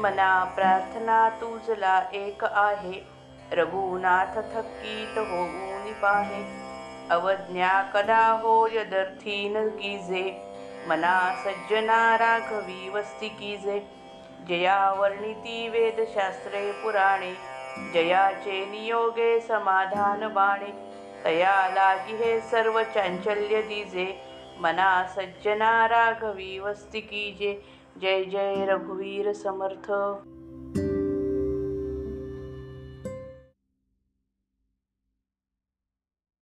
मना प्रार्थना तुझला एक आहे. रघुनाथ थकीत होऊन पाहे. अवज्ञा कदा हो यदर्थी न कीजे मना सज्जना राघवी वस्ती कीजे. जया वर्णिती वेदशास्त्रे पुराणे. जयाचे नियोगे समाधान बाणे. तया लागी हे सर्व चांचल्य दिजे. मना सज्जना राघवी वस्ती कीजे. जय जय रघुवीर समर्थ.